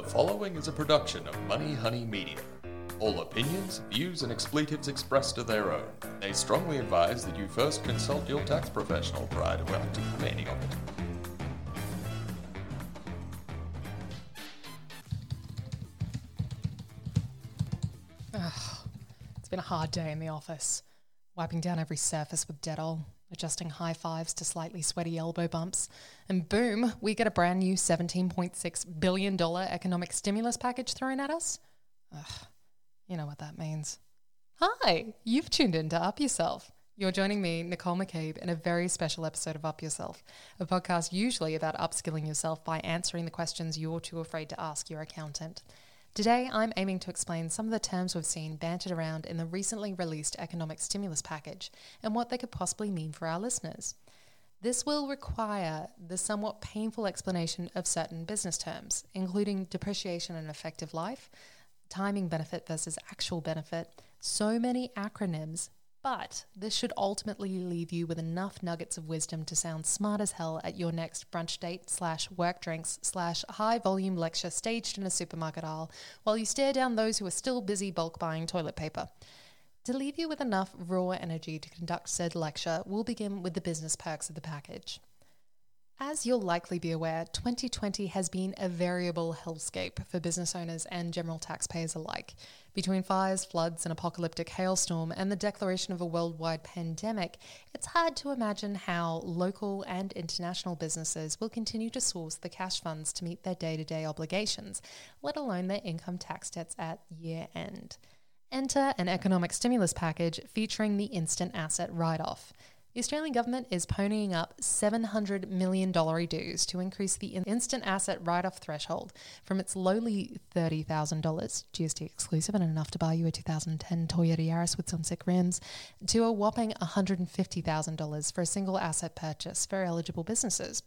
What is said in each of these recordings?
The following is a production of Money Honey Media. All opinions, views, and expletives expressed are their own. They strongly advise that you first consult your tax professional prior to acting on any of it. It's been a hard day in the office, wiping down every surface with Dettol, adjusting high fives to slightly sweaty elbow bumps, and boom, we get a brand new $17.6 billion economic stimulus package thrown at us. Ugh, you know what that means. Hi, you've tuned in to Up Yourself. You're joining me, Nicole McCabe, in a very special episode of Up Yourself, a podcast usually about upskilling yourself by answering the questions you're too afraid to ask your accountant. Today, I'm aiming to explain some of the terms we've seen bantered around in the recently released economic stimulus package and what they could possibly mean for our listeners. This will require the somewhat painful explanation of certain business terms, including depreciation and effective life, timing benefit versus actual benefit, so many acronyms, but this should ultimately leave you with enough nuggets of wisdom to sound smart as hell at your next brunch date slash work drinks slash high volume lecture staged in a supermarket aisle while you stare down those who are still busy bulk buying toilet paper. To leave you with enough raw energy to conduct said lecture, we'll begin with the business perks of the package. As you'll likely be aware, 2020 has been a variable hellscape for business owners and general taxpayers alike. Between fires, floods, an apocalyptic hailstorm, and the declaration of a worldwide pandemic, it's hard to imagine how local and international businesses will continue to source the cash funds to meet their day to day obligations, let alone their income tax debts at year end. Enter an economic stimulus package featuring the instant asset write off. The Australian government is ponying up $700 million dues to increase the instant asset write off threshold from its lowly $30,000, GST exclusive and enough to buy you a 2010 Toyota Yaris with some sick rims, to a whopping $150,000 for a single asset purchase for eligible businesses.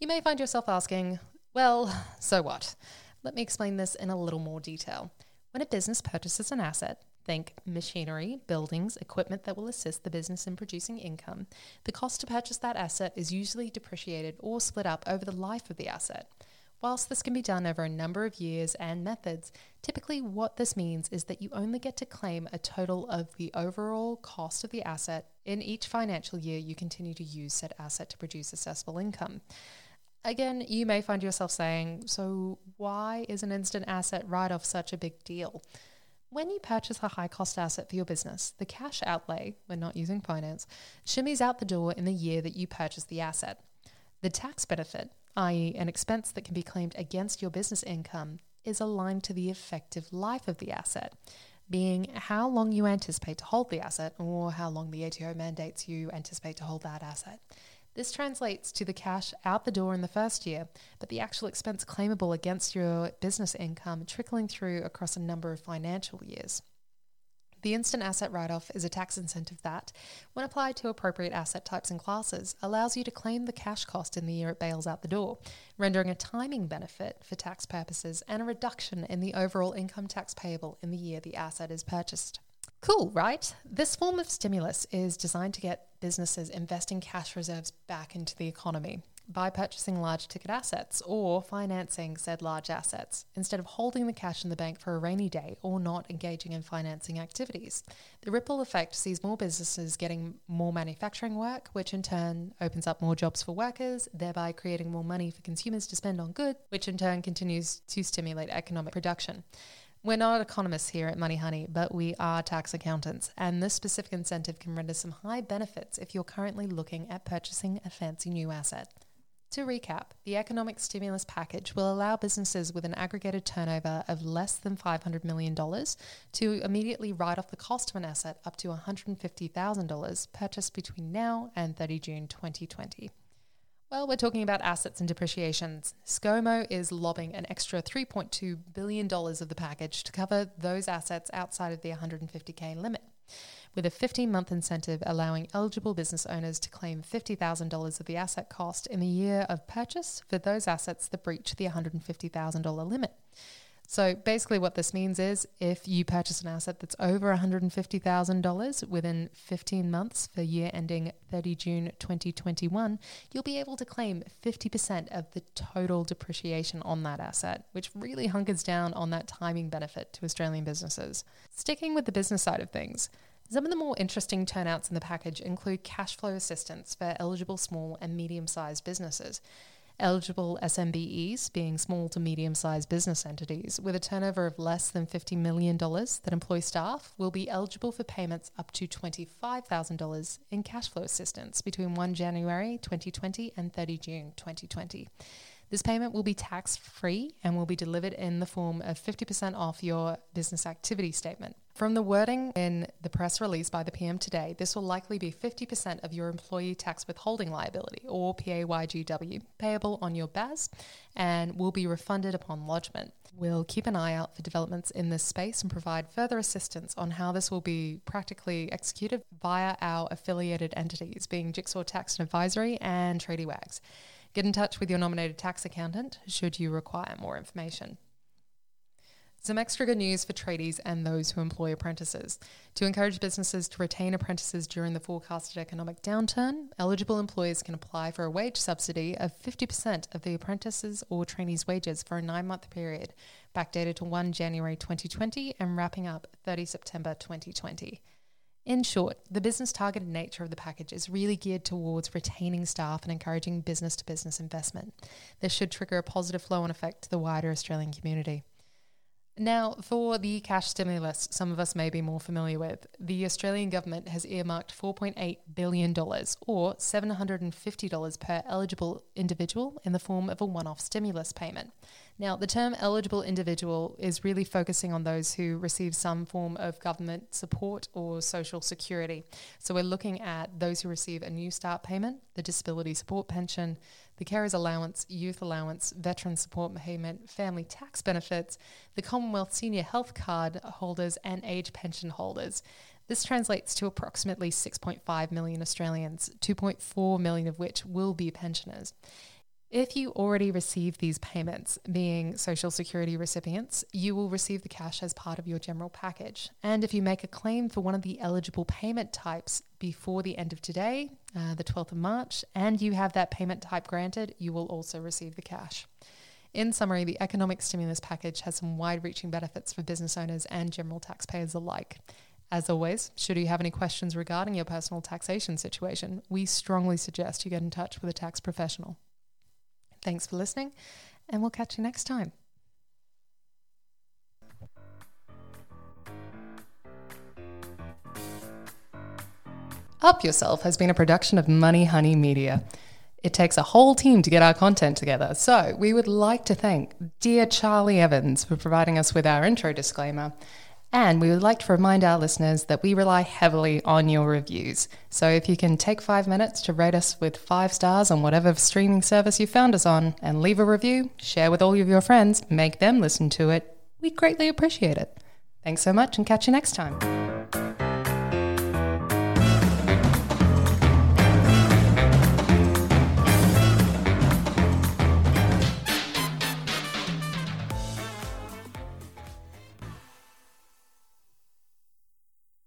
You may find yourself asking, well, so what? Let me explain this in a little more detail. When a business purchases an asset, think machinery, buildings, equipment that will assist the business in producing income, the cost to purchase that asset is usually depreciated or split up over the life of the asset. Whilst this can be done over a number of years and methods, typically what this means is that you only get to claim a total of the overall cost of the asset in each financial year you continue to use said asset to produce assessable income. Again, you may find yourself saying, so why is an instant asset write off such a big deal? When you purchase a high cost asset for your business, the cash outlay, when not using finance, shimmies out the door in the year that you purchase the asset. The tax benefit, i.e., an expense that can be claimed against your business income, is aligned to the effective life of the asset, being how long you anticipate to hold the asset or how long the ATO mandates you anticipate to hold that asset. This translates to the cash out the door in the first year, but the actual expense claimable against your business income trickling through across a number of financial years. The instant asset write off is a tax incentive that, when applied to appropriate asset types and classes, allows you to claim the cash cost in the year it bails out the door, rendering a timing benefit for tax purposes and a reduction in the overall income tax payable in the year the asset is purchased. Cool, right? This form of stimulus is designed to get businesses investing cash reserves back into the economy by purchasing large ticket assets or financing said large assets instead of holding the cash in the bank for a rainy day or not engaging in financing activities. The ripple effect sees more businesses getting more manufacturing work, which in turn opens up more jobs for workers, thereby creating more money for consumers to spend on goods, which in turn continues to stimulate economic production. We're not economists here at Money Honey, but we are tax accountants, and this specific incentive can render some high benefits if you're currently looking at purchasing a fancy new asset. To recap, the economic stimulus package will allow businesses with an aggregated turnover of less than $500 million to immediately write off the cost of an asset up to $150,000 purchased between now and 30 June 2020. Well, we're talking about assets and depreciations. ScoMo is lobbing an extra $3.2 billion of the package to cover those assets outside of the 150K limit, with a 15 month incentive allowing eligible business owners to claim $50,000 of the asset cost in the year of purchase for those assets that breach the $150,000 limit. So basically, what this means is if you purchase an asset that's over $150,000 within 15 months for year ending 30 June 2021, you'll be able to claim 50% of the total depreciation on that asset, which really hunkers down on that timing benefit to Australian businesses. Sticking with the business side of things, some of the more interesting turnouts in the package include cash flow assistance for eligible small and medium sized businesses. Eligible SMBEs, being small to medium sized business entities with a turnover of less than $50 million that employ staff, will be eligible for payments up to $25,000 in cash flow assistance between 1 January 2020 and 30 June 2020. This payment will be tax free and will be delivered in the form of 50% off your business activity statement. From the wording in the press release by the PM today, this will likely be 50% of your employee tax withholding liability, or PAYGW, payable on your BAS and will be refunded upon lodgement. We'll keep an eye out for developments in this space and provide further assistance on how this will be practically executed via our affiliated entities, being Jigsaw Tax and Advisory and Tradie Wags. Get in touch with your nominated tax accountant should you require more information. Some extra good news for tradies and those who employ apprentices. To encourage businesses to retain apprentices during the forecasted economic downturn, eligible employers can apply for a wage subsidy of 50% of the apprentices or trainees' wages for a nine month period, backdated to 1 January 2020 and wrapping up 30 September 2020. In short, the business targeted nature of the package is really geared towards retaining staff and encouraging business to business investment. This should trigger a positive flow on effect to the wider Australian community. Now, for the cash stimulus, some of us may be more familiar with, the Australian government has earmarked $4.8 billion or $750 per eligible individual in the form of a one off stimulus payment. Now, the term eligible individual is really focusing on those who receive some form of government support or social security. So, we're looking at those who receive a Newstart payment, the disability support pension, the carers allowance, youth allowance, veteran support payment, family tax benefits, the Commonwealth Senior Health Card holders, and age pension holders. This translates to approximately 6.5 million Australians, 2.4 million of which will be pensioners. If you already receive these payments, being Social Security recipients, you will receive the cash as part of your general package. And if you make a claim for one of the eligible payment types before the end of today, uh, the 12th of March, and you have that payment type granted, you will also receive the cash. In summary, the economic stimulus package has some wide reaching benefits for business owners and general taxpayers alike. As always, should you have any questions regarding your personal taxation situation, we strongly suggest you get in touch with a tax professional. Thanks for listening, and we'll catch you next time. Up Yourself has been a production of Money Honey Media. It takes a whole team to get our content together, so we would like to thank dear Charlie Evans for providing us with our intro disclaimer and we would like to remind our listeners that we rely heavily on your reviews. So if you can take five minutes to rate us with five stars on whatever streaming service you found us on and leave a review, share with all of your friends, make them listen to it, we greatly appreciate it. Thanks so much and catch you next time.